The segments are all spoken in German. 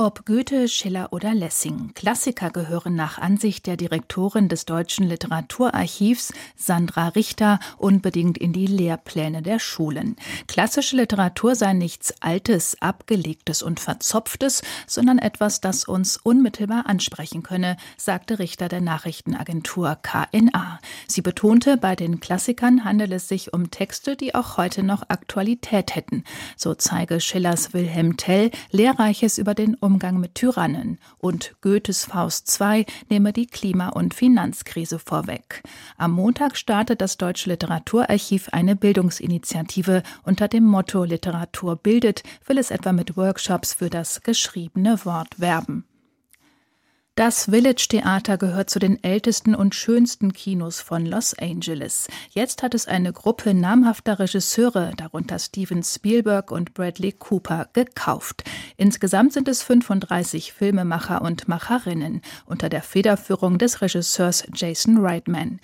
ob Goethe, Schiller oder Lessing, Klassiker gehören nach Ansicht der Direktorin des Deutschen Literaturarchivs, Sandra Richter, unbedingt in die Lehrpläne der Schulen. Klassische Literatur sei nichts Altes, Abgelegtes und Verzopftes, sondern etwas, das uns unmittelbar ansprechen könne, sagte Richter der Nachrichtenagentur KNA. Sie betonte, bei den Klassikern handele es sich um Texte, die auch heute noch Aktualität hätten. So zeige Schillers Wilhelm Tell Lehrreiches über den Umgang mit Tyrannen und Goethes Faust II nehme die Klima- und Finanzkrise vorweg. Am Montag startet das Deutsche Literaturarchiv eine Bildungsinitiative unter dem Motto Literatur bildet, will es etwa mit Workshops für das geschriebene Wort werben. Das Village Theater gehört zu den ältesten und schönsten Kinos von Los Angeles. Jetzt hat es eine Gruppe namhafter Regisseure, darunter Steven Spielberg und Bradley Cooper, gekauft. Insgesamt sind es 35 Filmemacher und Macherinnen unter der Federführung des Regisseurs Jason Reitman.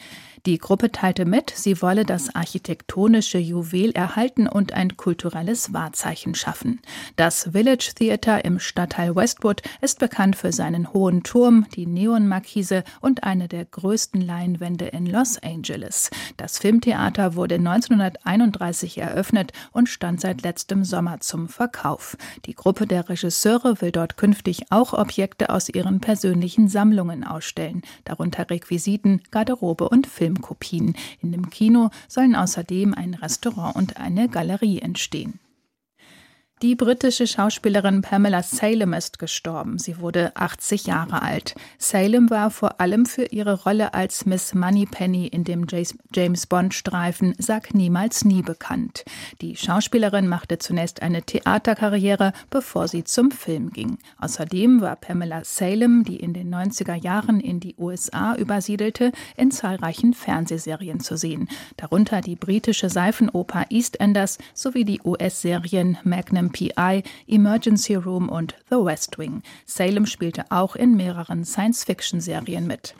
Die Gruppe teilte mit, sie wolle das architektonische Juwel erhalten und ein kulturelles Wahrzeichen schaffen. Das Village Theater im Stadtteil Westwood ist bekannt für seinen hohen Turm, die Neonmarkise und eine der größten Leinwände in Los Angeles. Das Filmtheater wurde 1931 eröffnet und stand seit letztem Sommer zum Verkauf. Die Gruppe der Regisseure will dort künftig auch Objekte aus ihren persönlichen Sammlungen ausstellen, darunter Requisiten, Garderobe und Film. Filmkopien. In dem Kino sollen außerdem ein Restaurant und eine Galerie entstehen. Die britische Schauspielerin Pamela Salem ist gestorben. Sie wurde 80 Jahre alt. Salem war vor allem für ihre Rolle als Miss Moneypenny in dem James Bond-Streifen Sag niemals nie bekannt. Die Schauspielerin machte zunächst eine Theaterkarriere, bevor sie zum Film ging. Außerdem war Pamela Salem, die in den 90er Jahren in die USA übersiedelte, in zahlreichen Fernsehserien zu sehen. Darunter die britische Seifenoper EastEnders sowie die US-Serien Magnum PI, Emergency Room und The West Wing. Salem spielte auch in mehreren Science-Fiction-Serien mit.